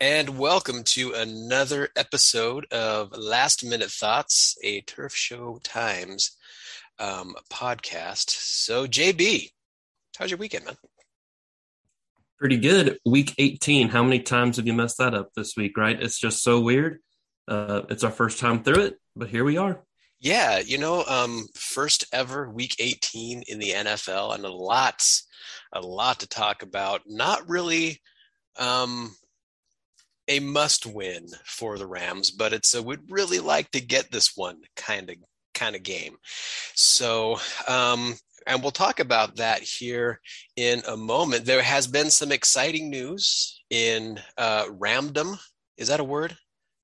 And welcome to another episode of Last Minute Thoughts, a Turf Show Times um, podcast. So, JB, how's your weekend, man? Pretty good. Week 18. How many times have you messed that up this week, right? It's just so weird. Uh, it's our first time through it, but here we are. Yeah, you know, um, first ever week 18 in the NFL, and a lot, a lot to talk about. Not really. Um, a must win for the Rams, but it's a would really like to get this one kind of kind of game. So, um, and we'll talk about that here in a moment. There has been some exciting news in uh, Ramdom. Is that a word?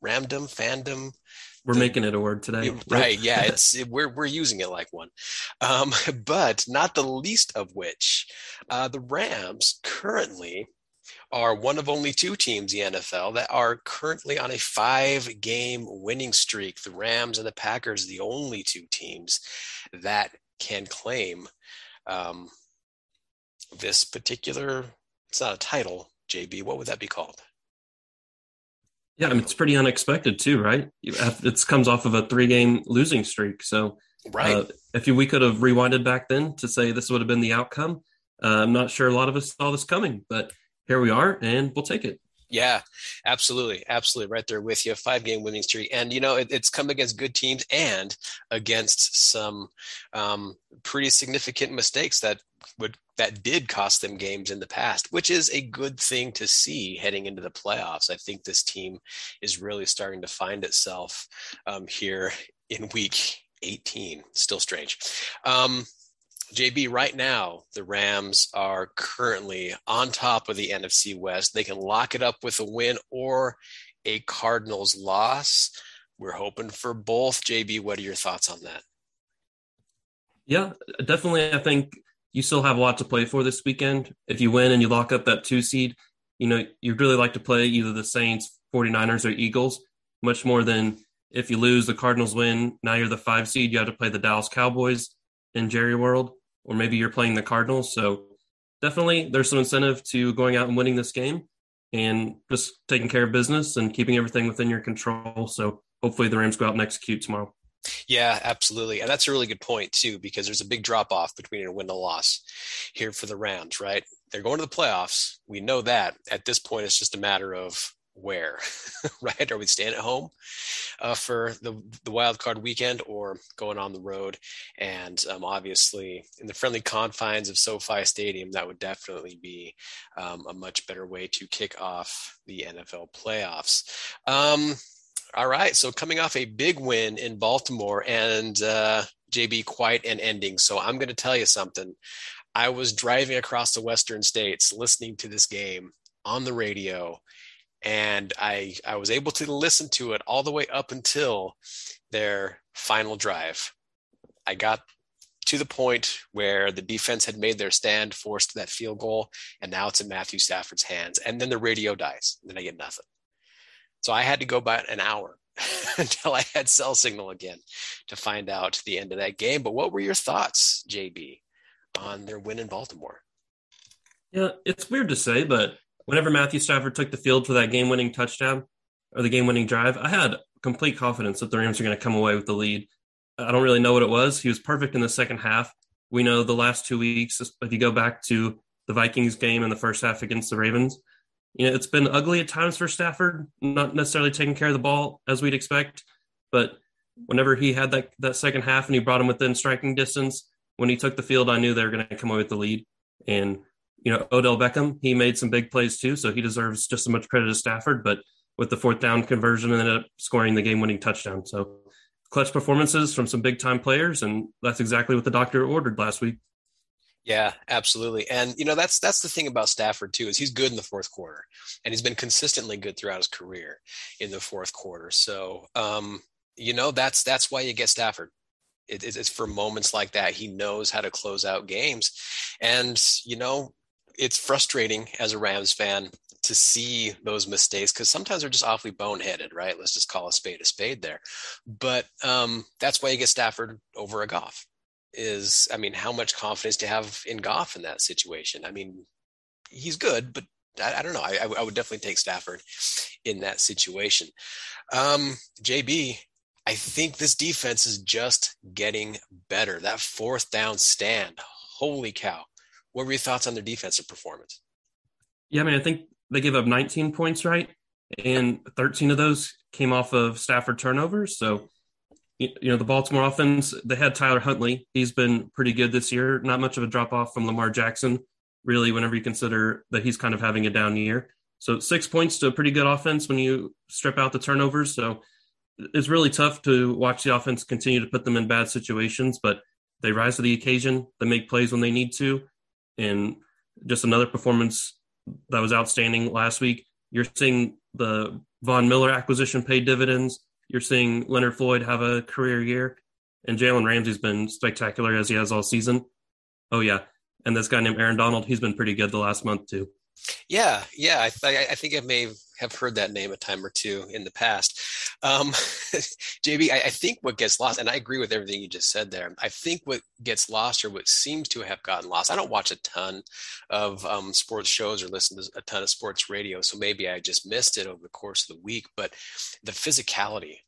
Ramdom, fandom. We're the, making it a word today, right? Yeah, it's it, we're we're using it like one, um, but not the least of which, uh, the Rams currently are one of only two teams in the NFL that are currently on a five game winning streak. The Rams and the Packers, the only two teams that can claim um, this particular, it's not a title, JB. What would that be called? Yeah, I mean, it's pretty unexpected too, right? It comes off of a three game losing streak. So, right. Uh, if we could have rewinded back then to say this would have been the outcome, uh, I'm not sure a lot of us saw this coming, but here we are, and we'll take it. Yeah, absolutely, absolutely, right there with you. Five game winning streak, and you know it, it's come against good teams and against some um, pretty significant mistakes that would that did cost them games in the past, which is a good thing to see heading into the playoffs. I think this team is really starting to find itself um, here in week 18. Still strange. Um, JB, right now, the Rams are currently on top of the NFC West. They can lock it up with a win or a Cardinals loss. We're hoping for both. JB, what are your thoughts on that? Yeah, definitely. I think you still have a lot to play for this weekend. If you win and you lock up that two seed, you know, you'd really like to play either the Saints, 49ers, or Eagles, much more than if you lose, the Cardinals win. Now you're the five seed. You have to play the Dallas Cowboys in Jerry World or maybe you're playing the Cardinals. So definitely there's some incentive to going out and winning this game and just taking care of business and keeping everything within your control. So hopefully the Rams go out and execute tomorrow. Yeah, absolutely. And that's a really good point, too, because there's a big drop off between a win and a loss here for the Rams, right? They're going to the playoffs. We know that. At this point, it's just a matter of where, right? Are we staying at home uh, for the the wild card weekend, or going on the road? And um, obviously, in the friendly confines of SoFi Stadium, that would definitely be um, a much better way to kick off the NFL playoffs. Um, all right, so coming off a big win in Baltimore, and uh, JB quite an ending. So I'm going to tell you something. I was driving across the western states listening to this game on the radio and I I was able to listen to it all the way up until their final drive. I got to the point where the defense had made their stand, forced that field goal, and now it's in Matthew Stafford's hands. And then the radio dies, and then I get nothing. So I had to go about an hour until I had cell signal again to find out the end of that game. But what were your thoughts, JB, on their win in Baltimore? Yeah, it's weird to say, but whenever Matthew Stafford took the field for that game winning touchdown or the game winning drive, I had complete confidence that the Rams are going to come away with the lead. I don't really know what it was. He was perfect in the second half. We know the last two weeks, if you go back to the Vikings game in the first half against the Ravens, you know, it's been ugly at times for Stafford, not necessarily taking care of the ball as we'd expect. But whenever he had that, that second half and he brought him within striking distance, when he took the field, I knew they were going to come away with the lead. And you know, Odell Beckham, he made some big plays too, so he deserves just as much credit as Stafford. But with the fourth down conversion and ended up scoring the game winning touchdown. So clutch performances from some big time players, and that's exactly what the doctor ordered last week. Yeah, absolutely. And you know that's that's the thing about Stafford too is he's good in the fourth quarter, and he's been consistently good throughout his career in the fourth quarter. So um, you know that's that's why you get Stafford. It, it's for moments like that. He knows how to close out games, and you know it's frustrating as a Rams fan to see those mistakes because sometimes they're just awfully boneheaded, right? Let's just call a spade a spade there. But um, that's why you get Stafford over a Goff. Is I mean, how much confidence you have in Goff in that situation? I mean, he's good, but I, I don't know. I, I, would definitely take Stafford in that situation. Um, JB, I think this defense is just getting better. That fourth down stand, holy cow! What were your thoughts on their defensive performance? Yeah, I mean, I think they gave up 19 points, right? And 13 of those came off of Stafford turnovers. So, you know, the Baltimore offense, they had Tyler Huntley. He's been pretty good this year. Not much of a drop off from Lamar Jackson, really, whenever you consider that he's kind of having a down year. So, six points to a pretty good offense when you strip out the turnovers. So, it's really tough to watch the offense continue to put them in bad situations, but they rise to the occasion. They make plays when they need to. And just another performance that was outstanding last week. You're seeing the Von Miller acquisition pay dividends. You're seeing Leonard Floyd have a career year, and Jalen Ramsey's been spectacular as he has all season. Oh yeah, and this guy named Aaron Donald, he's been pretty good the last month too. Yeah, yeah, I, th- I think I may have heard that name a time or two in the past. Um, JB, I, I, think what gets lost, and I agree with everything you just said there. I think what gets lost, or what seems to have gotten lost. I don't watch a ton of um, sports shows or listen to a ton of sports radio, so maybe I just missed it over the course of the week. But the physicality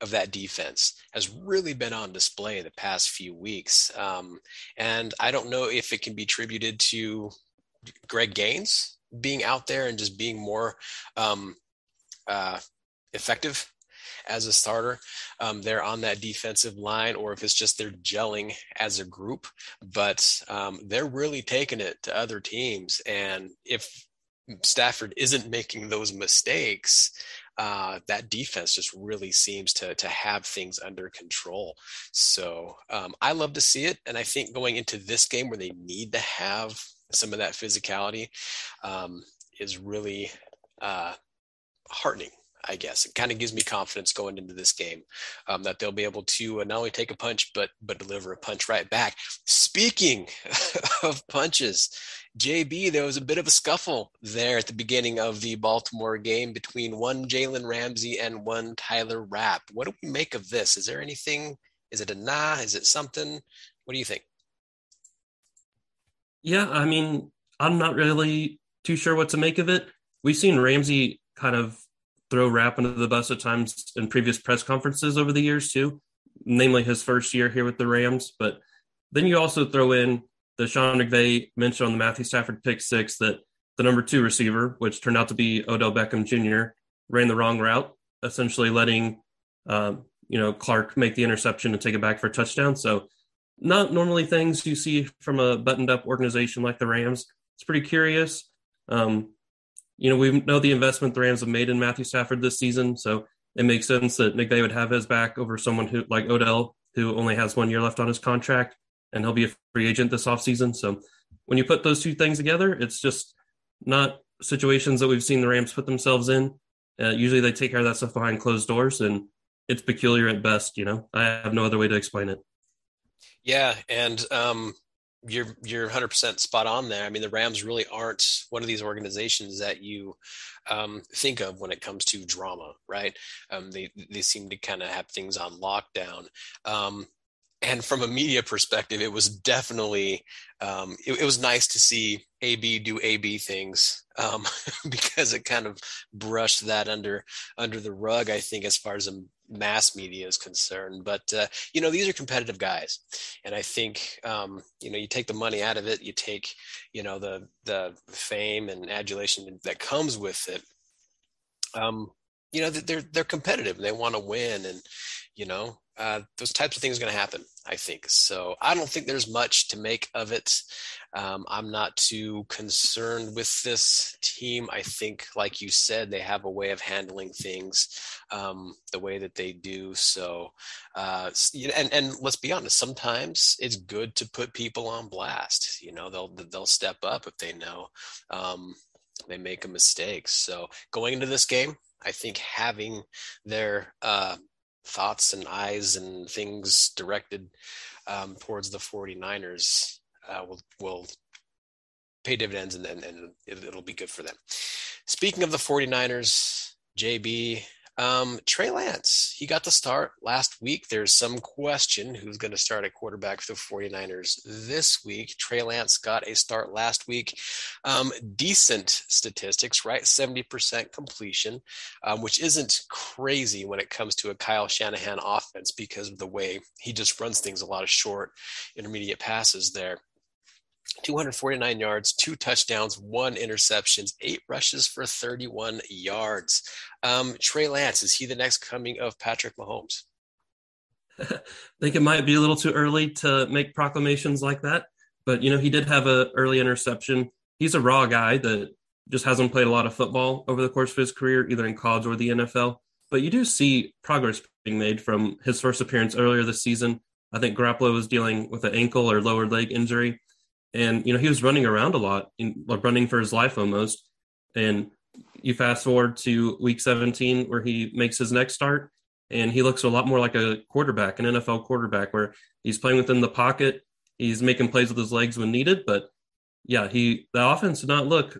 of that defense has really been on display the past few weeks. Um, and I don't know if it can be attributed to Greg Gaines being out there and just being more um, uh, effective as a starter um, they're on that defensive line or if it's just they're gelling as a group but um, they're really taking it to other teams and if stafford isn't making those mistakes uh, that defense just really seems to to have things under control. So um, I love to see it, and I think going into this game where they need to have some of that physicality um, is really uh, heartening. I guess it kind of gives me confidence going into this game um, that they'll be able to uh, not only take a punch but but deliver a punch right back. Speaking of punches, JB, there was a bit of a scuffle there at the beginning of the Baltimore game between one Jalen Ramsey and one Taylor Rapp. What do we make of this? Is there anything? Is it a nah? Is it something? What do you think? Yeah, I mean, I'm not really too sure what to make of it. We've seen Ramsey kind of throw Rapp under the bus at times in previous press conferences over the years too, namely his first year here with the Rams. But then you also throw in the Sean McVay mentioned on the Matthew Stafford pick six that the number two receiver, which turned out to be Odell Beckham Jr., ran the wrong route, essentially letting um, you know Clark make the interception and take it back for a touchdown. So not normally things you see from a buttoned up organization like the Rams. It's pretty curious. Um, you know, we know the investment the Rams have made in Matthew Stafford this season, so it makes sense that McVay would have his back over someone who like Odell, who only has one year left on his contract, and he'll be a free agent this offseason. So when you put those two things together, it's just not situations that we've seen the Rams put themselves in. Uh, usually they take care of that stuff behind closed doors, and it's peculiar at best. You know, I have no other way to explain it. Yeah, and um, you're you're 100% spot on there. I mean, the Rams really aren't one of these organizations that you um, think of when it comes to drama, right? Um, they they seem to kind of have things on lockdown. Um, and from a media perspective, it was definitely um, it, it, was nice to see AB do AB things um, because it kind of brushed that under under the rug. I think as far as the mass media is concerned, but uh, you know these are competitive guys, and I think um, you know you take the money out of it, you take you know the the fame and adulation that comes with it. Um, you know they're they're competitive and they want to win and you know uh, those types of things are going to happen i think. So i don't think there's much to make of it. Um, i'm not too concerned with this team. I think like you said they have a way of handling things um, the way that they do. So uh, and and let's be honest sometimes it's good to put people on blast. You know they'll they'll step up if they know um, they make a mistake. So going into this game I think having their uh, thoughts and eyes and things directed um, towards the 49ers uh, will will pay dividends and, and, and it, will be good for them. Speaking of the 49ers, JB, um, Trey Lance, he got the start last week. There's some question who's going to start at quarterback for the 49ers this week. Trey Lance got a start last week. Um, decent statistics, right? 70% completion, um, which isn't crazy when it comes to a Kyle Shanahan offense because of the way he just runs things a lot of short, intermediate passes there. 249 yards, two touchdowns, one interceptions, eight rushes for 31 yards. Um, Trey Lance, is he the next coming of Patrick Mahomes? I think it might be a little too early to make proclamations like that, but you know he did have an early interception. He's a raw guy that just hasn't played a lot of football over the course of his career, either in college or the NFL. But you do see progress being made from his first appearance earlier this season. I think Garoppolo was dealing with an ankle or lower leg injury, and you know he was running around a lot, in, running for his life almost. And you fast forward to week 17 where he makes his next start, and he looks a lot more like a quarterback, an NFL quarterback, where he's playing within the pocket, he's making plays with his legs when needed. But yeah, he the offense did not look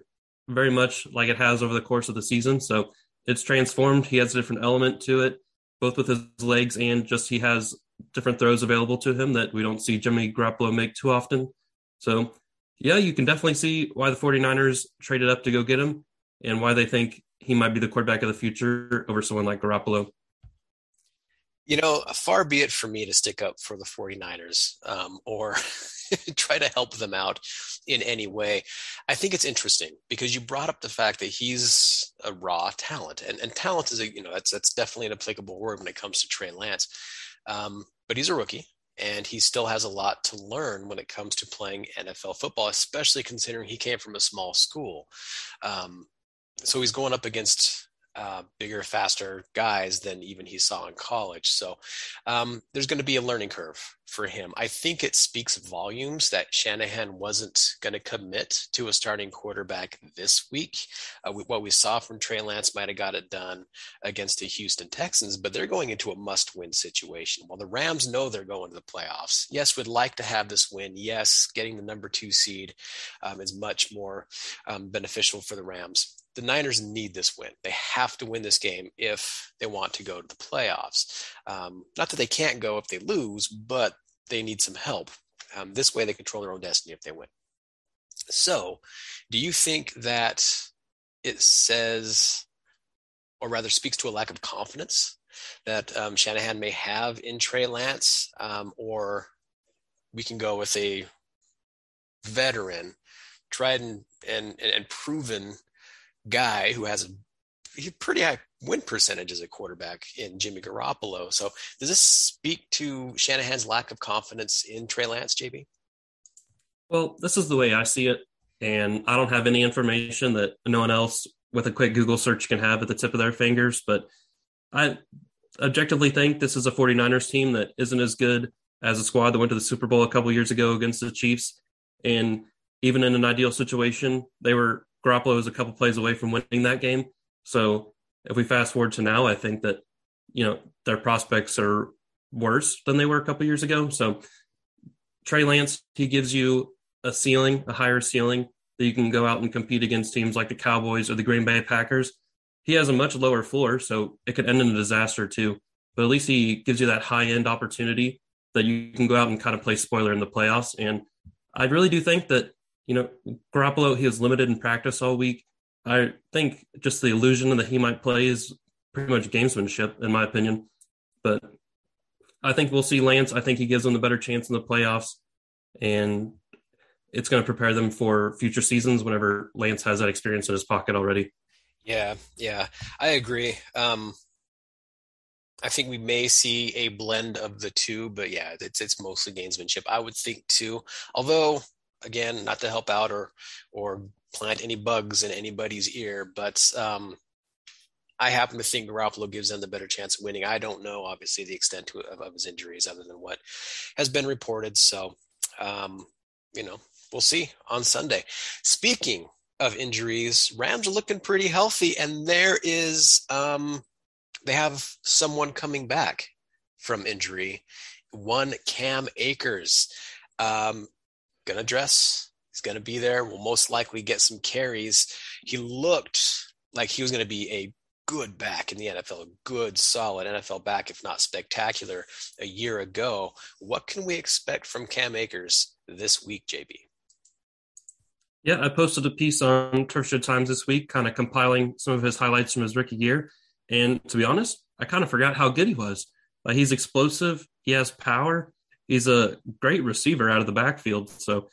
very much like it has over the course of the season. So it's transformed. He has a different element to it, both with his legs and just he has different throws available to him that we don't see Jimmy Garoppolo make too often. So, yeah, you can definitely see why the 49ers traded up to go get him and why they think he might be the quarterback of the future over someone like Garoppolo. You know, far be it for me to stick up for the 49ers um, or try to help them out in any way. I think it's interesting because you brought up the fact that he's a raw talent, and, and talent is a you know that's that's definitely an applicable word when it comes to Trey Lance. Um, but he's a rookie and he still has a lot to learn when it comes to playing NFL football, especially considering he came from a small school. Um, so he's going up against uh, bigger, faster guys than even he saw in college. So um, there's going to be a learning curve for him. I think it speaks volumes that Shanahan wasn't going to commit to a starting quarterback this week. Uh, what we saw from Trey Lance might have got it done against the Houston Texans, but they're going into a must win situation. While the Rams know they're going to the playoffs, yes, would like to have this win. Yes, getting the number two seed um, is much more um, beneficial for the Rams the Niners need this win. They have to win this game if they want to go to the playoffs. Um, not that they can't go if they lose, but they need some help. Um, this way, they control their own destiny if they win. So, do you think that it says, or rather speaks to a lack of confidence that um, Shanahan may have in Trey Lance, um, or we can go with a veteran, tried and, and, and proven guy who has a pretty high win percentage as a quarterback in Jimmy Garoppolo. So does this speak to Shanahan's lack of confidence in Trey Lance, JB? Well, this is the way I see it. And I don't have any information that no one else with a quick Google search can have at the tip of their fingers. But I objectively think this is a 49ers team that isn't as good as a squad that went to the Super Bowl a couple years ago against the Chiefs. And even in an ideal situation, they were Garoppolo is a couple plays away from winning that game. So if we fast forward to now, I think that you know their prospects are worse than they were a couple years ago. So Trey Lance, he gives you a ceiling, a higher ceiling that you can go out and compete against teams like the Cowboys or the Green Bay Packers. He has a much lower floor, so it could end in a disaster too. But at least he gives you that high end opportunity that you can go out and kind of play spoiler in the playoffs. And I really do think that you know, Garoppolo, he was limited in practice all week. I think just the illusion that he might play is pretty much gamesmanship, in my opinion. But I think we'll see Lance. I think he gives them the better chance in the playoffs, and it's going to prepare them for future seasons whenever Lance has that experience in his pocket already. Yeah, yeah, I agree. Um, I think we may see a blend of the two, but yeah, it's it's mostly gamesmanship. I would think too. Although, again, not to help out or or plant any bugs in anybody's ear, but um, I happen to think Garoppolo gives them the better chance of winning. I don't know, obviously, the extent to, of, of, his injuries other than what has been reported. So, um, you know, we'll see on Sunday. Speaking of injuries, Rams are looking pretty healthy, and there is um, they have someone coming back from injury. One Cam Akers, um, gonna dress. He's gonna be there. Will most likely get some carries. He looked like he was gonna be a good back in the NFL, a good, solid NFL back, if not spectacular, a year ago. What can we expect from Cam Akers this week, JB? Yeah, I posted a piece on Turf Show Times this week, kind of compiling some of his highlights from his rookie year. And to be honest, I kind of forgot how good he was. Uh, he's explosive. He has power. He's a great receiver out of the backfield. So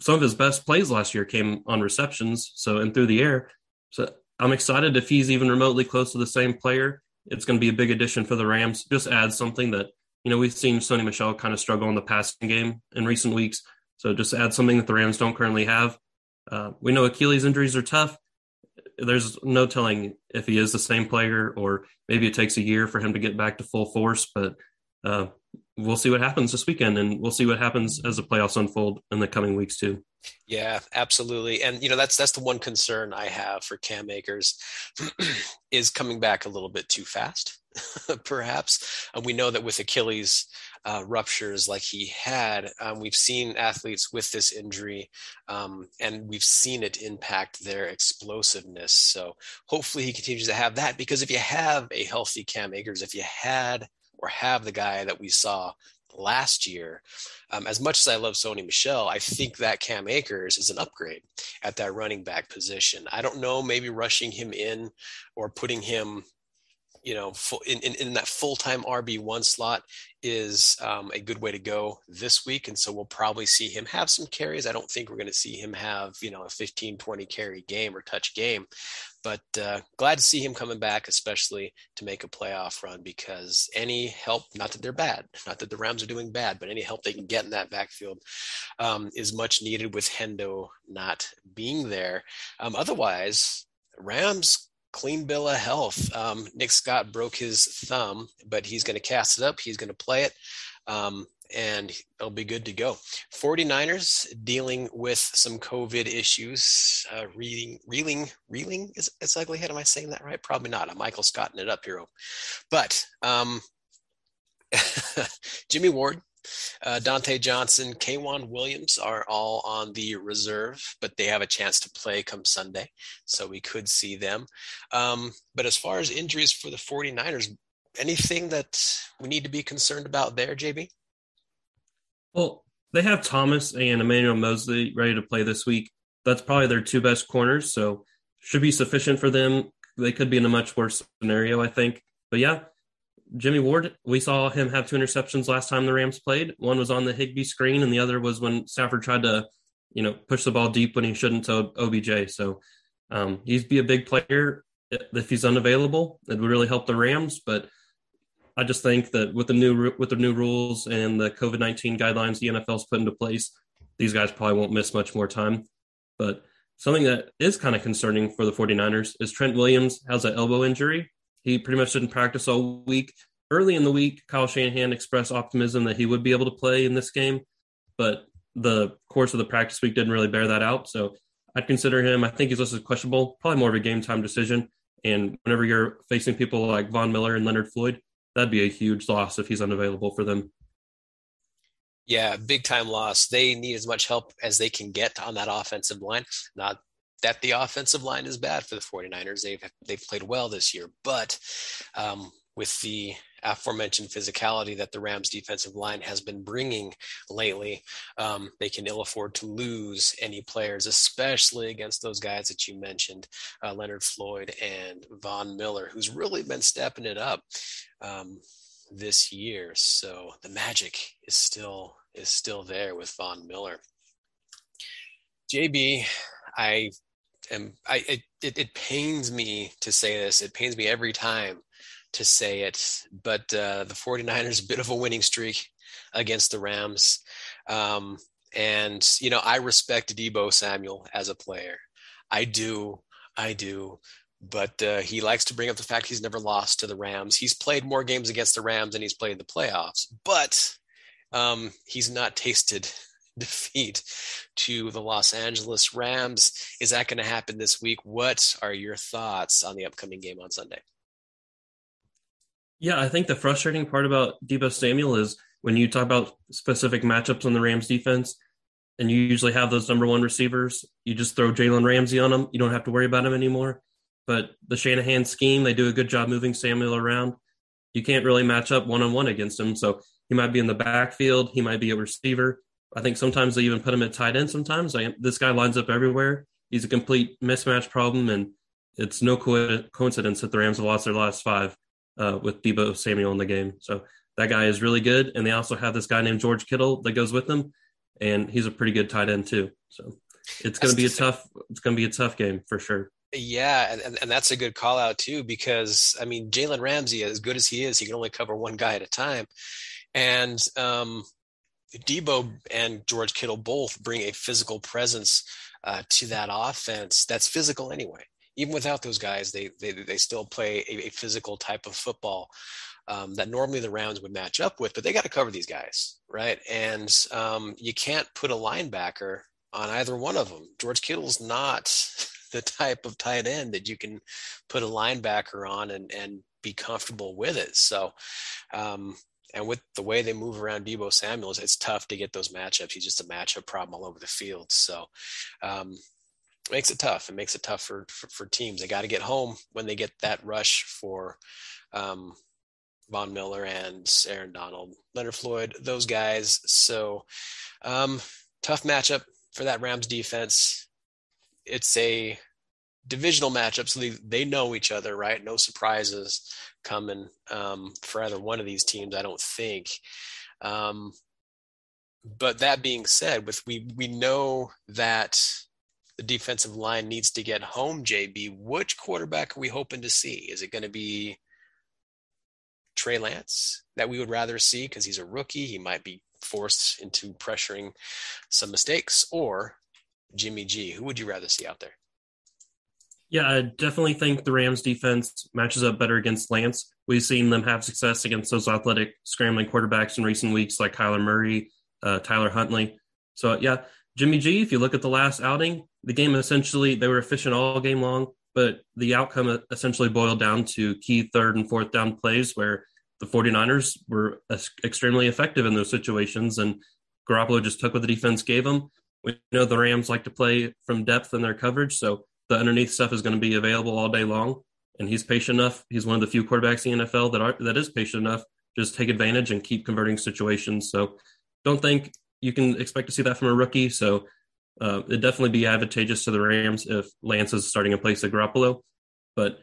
some of his best plays last year came on receptions. So and through the air. So I'm excited if he's even remotely close to the same player. It's going to be a big addition for the Rams. Just add something that you know we've seen Sony Michel kind of struggle in the passing game in recent weeks. So just add something that the Rams don't currently have. Uh, we know Achilles injuries are tough there's no telling if he is the same player or maybe it takes a year for him to get back to full force. But uh, we'll see what happens this weekend, and we'll see what happens as the playoffs unfold in the coming weeks too. Yeah, absolutely. And you know that's that's the one concern I have for Cam Akers is coming back a little bit too fast, perhaps. And we know that with Achilles, uh, ruptures like he had. Um, we've seen athletes with this injury, um, and we've seen it impact their explosiveness. So hopefully he continues to have that because if you have a healthy Cam Akers, if you had or have the guy that we saw last year, um, as much as I love Sony Michel, I think that Cam Akers is an upgrade at that running back position. I don't know, maybe rushing him in or putting him you know, full, in, in, in that full-time RB1 slot is um, a good way to go this week. And so we'll probably see him have some carries. I don't think we're going to see him have, you know, a 15, 20 carry game or touch game, but uh, glad to see him coming back, especially to make a playoff run because any help, not that they're bad, not that the Rams are doing bad, but any help they can get in that backfield um, is much needed with Hendo not being there. Um, otherwise, Rams clean bill of health. Um, Nick Scott broke his thumb, but he's going to cast it up. He's going to play it. Um, and it'll be good to go. 49ers dealing with some COVID issues. Uh, reeling, reeling, reeling is it's ugly head. Am I saying that right? Probably not. I'm Michael Scotting it up here. But um, Jimmie Ward uh, Dontae Johnson, Kwan Williams are all on the reserve, but they have a chance to play come Sunday. So we could see them. Um, but as far as injuries for the 49ers, anything that we need to be concerned about there, JB? Well, they have Thomas and Emmanuel Moseley ready to play this week. That's probably their two best corners, so should be sufficient for them. They could be in a much worse scenario, I think. But yeah, Jimmie Ward, we saw him have two interceptions last time the Rams played. One was on the Higbee screen, and the other was when Stafford tried to, you know, push the ball deep when he shouldn't to OBJ. So um, he'd be a big player if he's unavailable. It would really help the Rams. But I just think that with the new with the new rules and the COVID nineteen guidelines the NFL's put into place, these guys probably won't miss much more time. But something that is kind of concerning for the 49ers is Trent Williams has an elbow injury he pretty much didn't practice all week. Early in the week, Kyle Shanahan expressed optimism that he would be able to play in this game, but the course of the practice week didn't really bear that out. So I'd consider him. I think he's listed questionable, probably more of a game time decision. And whenever you're facing people like Von Miller and Leonard Floyd, that'd be a huge loss if he's unavailable for them. Yeah, big time loss. They need as much help as they can get on that offensive line. Not that the offensive line is bad for the 49ers. They've they've played well this year, but um, with the aforementioned physicality that the Rams defensive line has been bringing lately, um, they can ill afford to lose any players, especially against those guys that you mentioned, uh, Leonard Floyd and Von Miller, who's really been stepping it up um, this year. So the magic is still is still there with Von Miller. JB, I am I it, it pains me to say this. It pains me every time to say it, but uh, the 49ers a bit of a winning streak against the Rams. Um, and you know, I respect Deebo Samuel as a player. I do, I do. But uh, he likes to bring up the fact he's never lost to the Rams. He's played more games against the Rams than he's played in the playoffs, but um, he's not tasted defeat to the Los Angeles Rams. Is that going to happen this week? What are your thoughts on the upcoming game on Sunday? Yeah, I think the frustrating part about Deebo Samuel is when you talk about specific matchups on the Rams defense, and you usually have those number one receivers, you just throw Jalen Ramsey on them. You don't have to worry about him anymore. But the Shanahan scheme, they do a good job moving Samuel around. You can't really match up one on one against him. So he might be in the backfield, he might be a receiver. I think sometimes they even put him at tight end. Sometimes I, this guy lines up everywhere. He's a complete mismatch problem, and it's no co- coincidence that the Rams have lost their last five uh, with Deebo Samuel in the game. So that guy is really good, and they also have this guy named George Kittle that goes with them, and he's a pretty good tight end too. So it's going to be a tough. It's going to be a tough game for sure. Yeah, and, and that's a good call out too, because I mean Jalen Ramsey, as good as he is, he can only cover one guy at a time, and um, Deebo and George Kittle both bring a physical presence uh, to that offense that's physical anyway. Even without those guys, they they, they still play a, a physical type of football um, that normally the Rams would match up with, but they got to cover these guys, right? And um, you can't put a linebacker on either one of them. George Kittle's not the type of tight end that you can put a linebacker on and and be comfortable with it. So um, and with the way they move around Deebo Samuels, it's tough to get those matchups. He's just a matchup problem all over the field. So um, makes it tough. It makes it tough for for, for teams. They got to get home when they get that rush for um, Von Miller and Aaron Donald, Leonard Floyd, those guys. So um, tough matchup for that Rams defense. It's a divisional matchup, so they, they know each other, right? No surprises coming um, for either one of these teams, I don't think. Um, but that being said, with we we know that the defensive line needs to get home. JB, which quarterback are we hoping to see? Is it going to be Trey Lance that we would rather see because he's a rookie? He might be forced into pressuring some mistakes, or Jimmy G. Who would you rather see out there? Yeah, I definitely think the Rams defense matches up better against Lance. We've seen them have success against those athletic scrambling quarterbacks in recent weeks, like Kyler Murray, uh, Tyler Huntley. So, yeah, Jimmy G, if you look at the last outing, the game essentially, they were efficient all game long, but the outcome essentially boiled down to key third and fourth down plays where the 49ers were extremely effective in those situations. And Garoppolo just took what the defense gave him. We know the Rams like to play from depth in their coverage. So the underneath stuff is going to be available all day long. And he's patient enough. He's one of the few quarterbacks in the NFL that are that is patient enough just take advantage and keep converting situations. So don't think you can expect to see that from a rookie. So uh, it'd definitely be advantageous to the Rams if Lance is starting in place of Garoppolo. But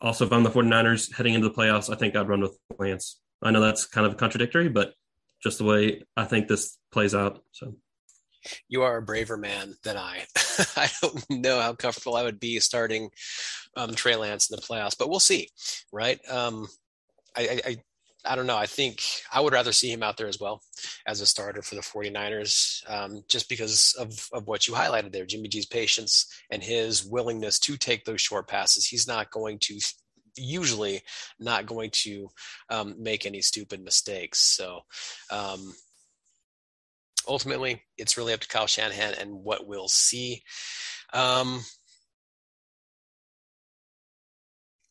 also, if I'm the 49ers heading into the playoffs, I think I'd run with Lance. I know that's kind of contradictory, but just the way I think this plays out. So you are a braver man than I. I don't know how comfortable I would be starting um, Trey Lance in the playoffs, but we'll see, right? Um, I, I, I don't know. I think I would rather see him out there as well as a starter for the 49ers, um, just because of, of what you highlighted there. Jimmy G's patience and his willingness to take those short passes. He's not going to usually not going to um, make any stupid mistakes. So um, ultimately, it's really up to Kyle Shanahan and what we'll see. Um,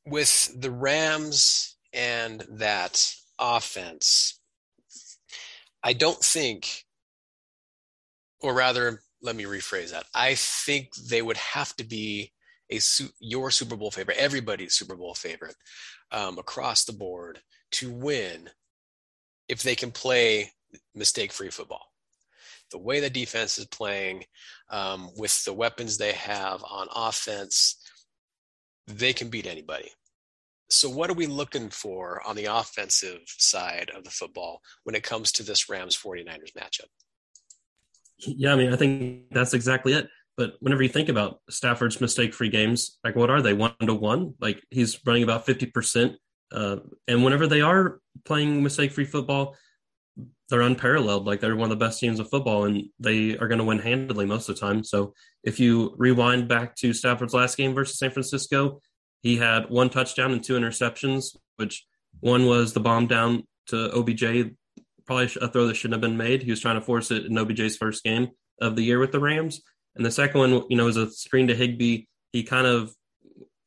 with the Rams and that offense, I don't think, or rather, let me rephrase that. I think they would have to be a your Super Bowl favorite, everybody's Super Bowl favorite um, across the board to win if they can play mistake-free football the way the defense is playing, um, with the weapons they have on offense, they can beat anybody. So, what are we looking for on the offensive side of the football when it comes to this Rams 49ers matchup? Yeah, I mean, I think that's exactly it. But whenever you think about Stafford's mistake-free games, like what are they one to one? Like he's running about fifty percent, uh, and whenever they are playing mistake-free football, they're unparalleled. Like they're one of the best teams of football, and they are going to win handily most of the time. So if you rewind back to Stafford's last game versus San Francisco, he had one touchdown and two interceptions, which one was the bomb down to OBJ, probably a throw that shouldn't have been made. He was trying to force it in OBJ's first game of the year with the Rams. And the second one, you know, was a screen to Higbee. He kind of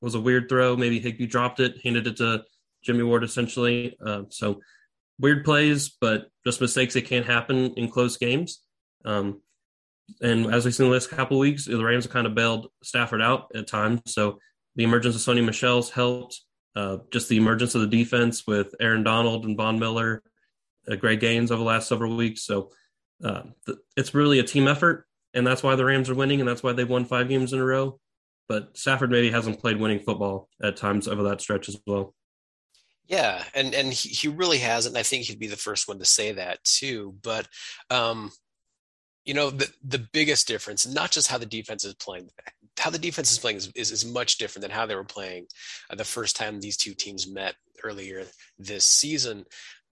was a weird throw. Maybe Higbee dropped it, handed it to Jimmie Ward essentially. Uh, so weird plays, but just mistakes that can't happen in close games. Um, and as we've seen the last couple weeks, the Rams have kind of bailed Stafford out at times. So the emergence of Sony Michel's helped. Uh, just the emergence of the defense with Aaron Donald and Von Miller, uh, Greg Gaines over the last several weeks. So uh, it's really a team effort, and that's why the Rams are winning, and that's why they've won five games in a row. But Stafford maybe hasn't played winning football at times over that stretch as well. Yeah, and and he, he really hasn't. And I think he'd be the first one to say that too. But um, you know, the the biggest difference, not just how the defense is playing, how the defense is playing is, is, is much different than how they were playing uh, the first time these two teams met earlier this season.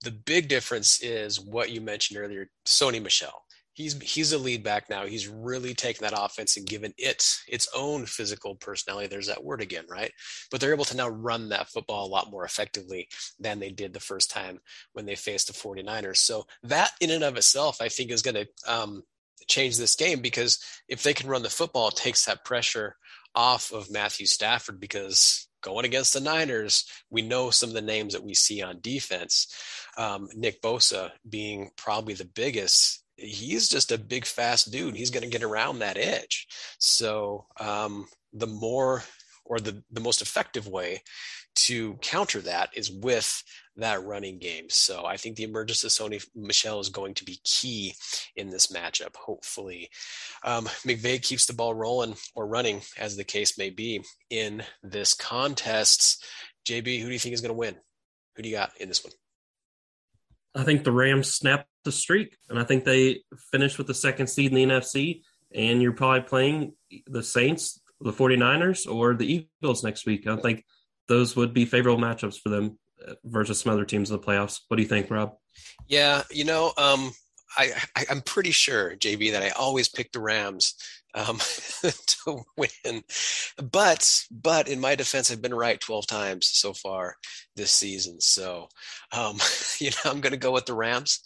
The big difference is what you mentioned earlier, Sony Michel. he's he's a lead back now. He's really taken that offense and given it its own physical personality. There's that word again, right? But they're able to now run that football a lot more effectively than they did the first time when they faced the 49ers. So that in and of itself, I think is going to um, change this game because if they can run the football, it takes that pressure off of Matthew Stafford because going against the Niners, we know some of the names that we see on defense. Um, Nick Bosa being probably the biggest he's just a big fast dude he's going to get around that edge so um, the more or the, the most effective way to counter that is with that running game. So i think the emergence of sony Michel is going to be key in this matchup hopefully. Um, mcvay keeps the ball rolling or running as the case may be in this contest. Jb who do you think is going to win? Who do you got in this one? I think the Rams snapped the streak, and I think they finished with the second seed in the NFC. And you're probably playing the Saints, the 49ers, or the Eagles next week. I think those would be favorable matchups for them versus some other teams in the playoffs. What do you think, Rob? Yeah, you know, um, I, am pretty sure, JB, that I always pick the Rams um, to win. But but in my defense, I've been right 12 times so far this season. So um, you know, I'm going to go with the Rams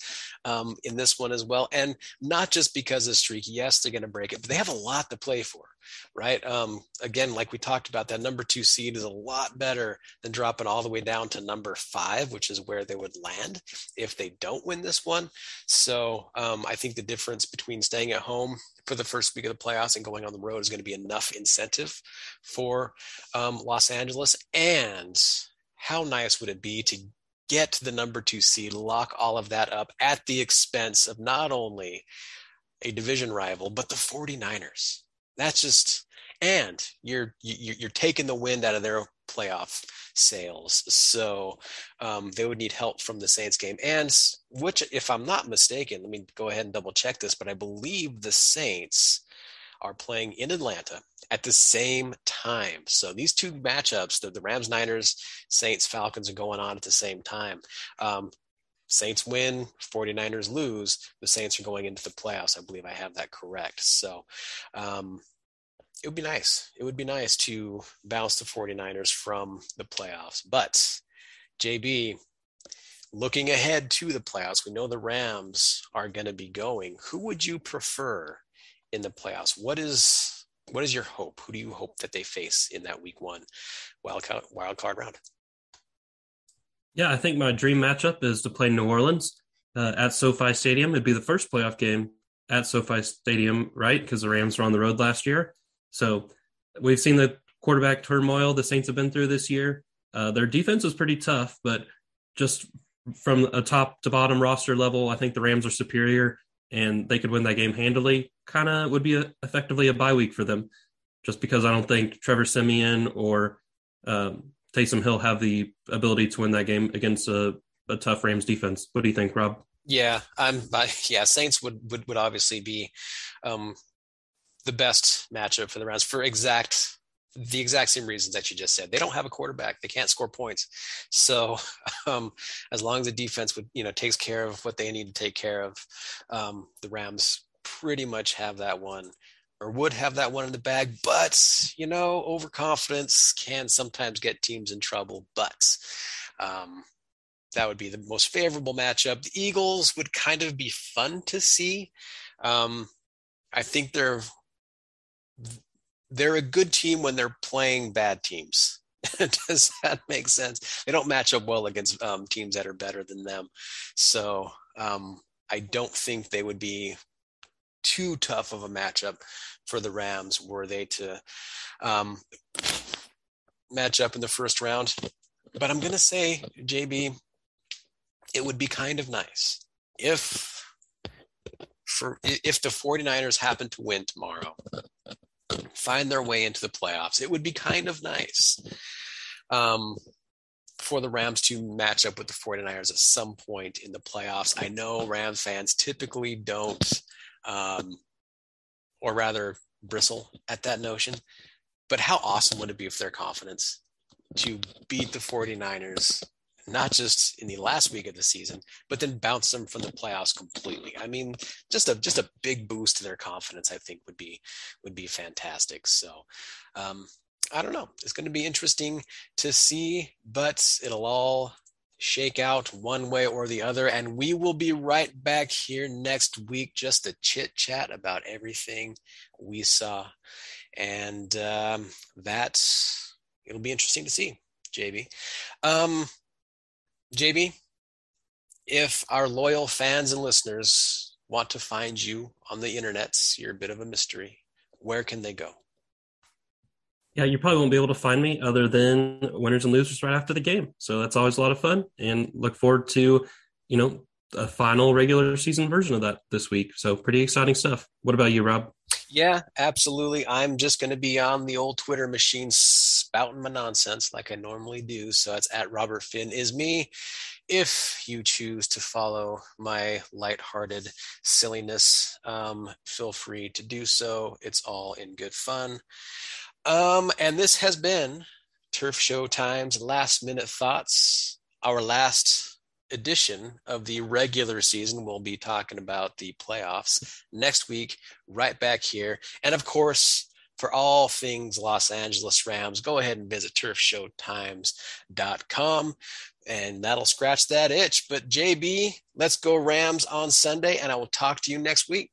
um, in this one as well, and not just because of streak. Yes, they're going to break it, but they have a lot to play for, right? Um, again, like we talked about, that number two seed is a lot better than dropping all the way down to number five, which is where they would land if they don't win this one. So um, I think the difference between staying at home for the first week of the playoffs and going on the road is going to be enough incentive for um, Los Angeles. And how nice would it be to get the number two seed, lock all of that up at the expense of not only a division rival, but the 49ers. That's just, and you're, you're taking the wind out of their playoff sails. So um, they would need help from the Saints game. And which, if I'm not mistaken, let me go ahead and double check this, but I believe the Saints are playing in Atlanta at the same time. So these two matchups, the, the Rams, Niners, Saints, Falcons, are going on at the same time. Um, Saints win, 49ers lose. The Saints are going into the playoffs. I believe I have that correct. So um, it would be nice. It would be nice to bounce the 49ers from the playoffs. But JB, looking ahead to the playoffs, we know the Rams are going to be going. Who would you prefer in the playoffs? What is what is your hope? Who do you hope that they face in that week one wild card, wild card round? Yeah, I think my dream matchup is to play New Orleans uh, at SoFi Stadium. It'd be the first playoff game at SoFi Stadium, right? Because the Rams were on the road last year. So we've seen the quarterback turmoil the Saints have been through this year. Uh, their defense is pretty tough, but just from a top to bottom roster level, I think the Rams are superior and they could win that game handily. Kind of would be a, effectively a bye week for them, just because I don't think Trevor Siemian or um, Taysom Hill have the ability to win that game against a, a tough Rams defense. What do you think, Rob? Yeah, I'm. I, yeah, Saints would would would obviously be um, the best matchup for the Rams for exact the exact same reasons that you just said. They don't have a quarterback. They can't score points. So um, as long as the defense would, you know, takes care of what they need to take care of, um, the Rams pretty much have that one or would have that one in the bag. But, you know, overconfidence can sometimes get teams in trouble. But um, that would be the most favorable matchup. The Eagles would kind of be fun to see. Um, I think they're they're a good team when they're playing bad teams. Does that make sense? They don't match up well against um, teams that are better than them. So um, I don't think they would be too tough of a matchup for the Rams were they to um, match up in the first round. But I'm going to say, JB, it would be kind of nice if for if the 49ers happen to win tomorrow find their way into the playoffs. It would be kind of nice um, for the Rams to match up with the 49ers at some point in the playoffs. I know Rams fans typically don't, um, or rather, bristle at that notion. But how awesome would it be if their confidence to beat the 49ers not just in the last week of the season, but then bounce them from the playoffs completely. I mean, just a just a big boost to their confidence, I think would be would be fantastic. So um, I don't know. It's going to be interesting to see, but it'll all shake out one way or the other. And we will be right back here next week just to chit chat about everything we saw. And um, it'll be interesting to see, JB. Um, JB, if our loyal fans and listeners want to find you on the internets, you're a bit of a mystery. Where can they go? Yeah, you probably won't be able to find me other than winners and losers right after the game. So that's always a lot of fun and look forward to, you know, a final regular season version of that this week. So pretty exciting stuff. What about you, Rob? Yeah, absolutely. I'm just going to be on the old Twitter machine spouting my nonsense like I normally do. So it's at Robert Finn is me. If you choose to follow my lighthearted silliness, um, feel free to do so. It's all in good fun. Um, and this has been Turf Show Times Last Minute Thoughts, our last edition of the regular season. We'll be talking about the playoffs next week, right back here. And of course, for all things Los Angeles Rams, go ahead and visit turfshowtimes.com and that'll scratch that itch. But JB, let's go Rams on Sunday, and I will talk to you next week.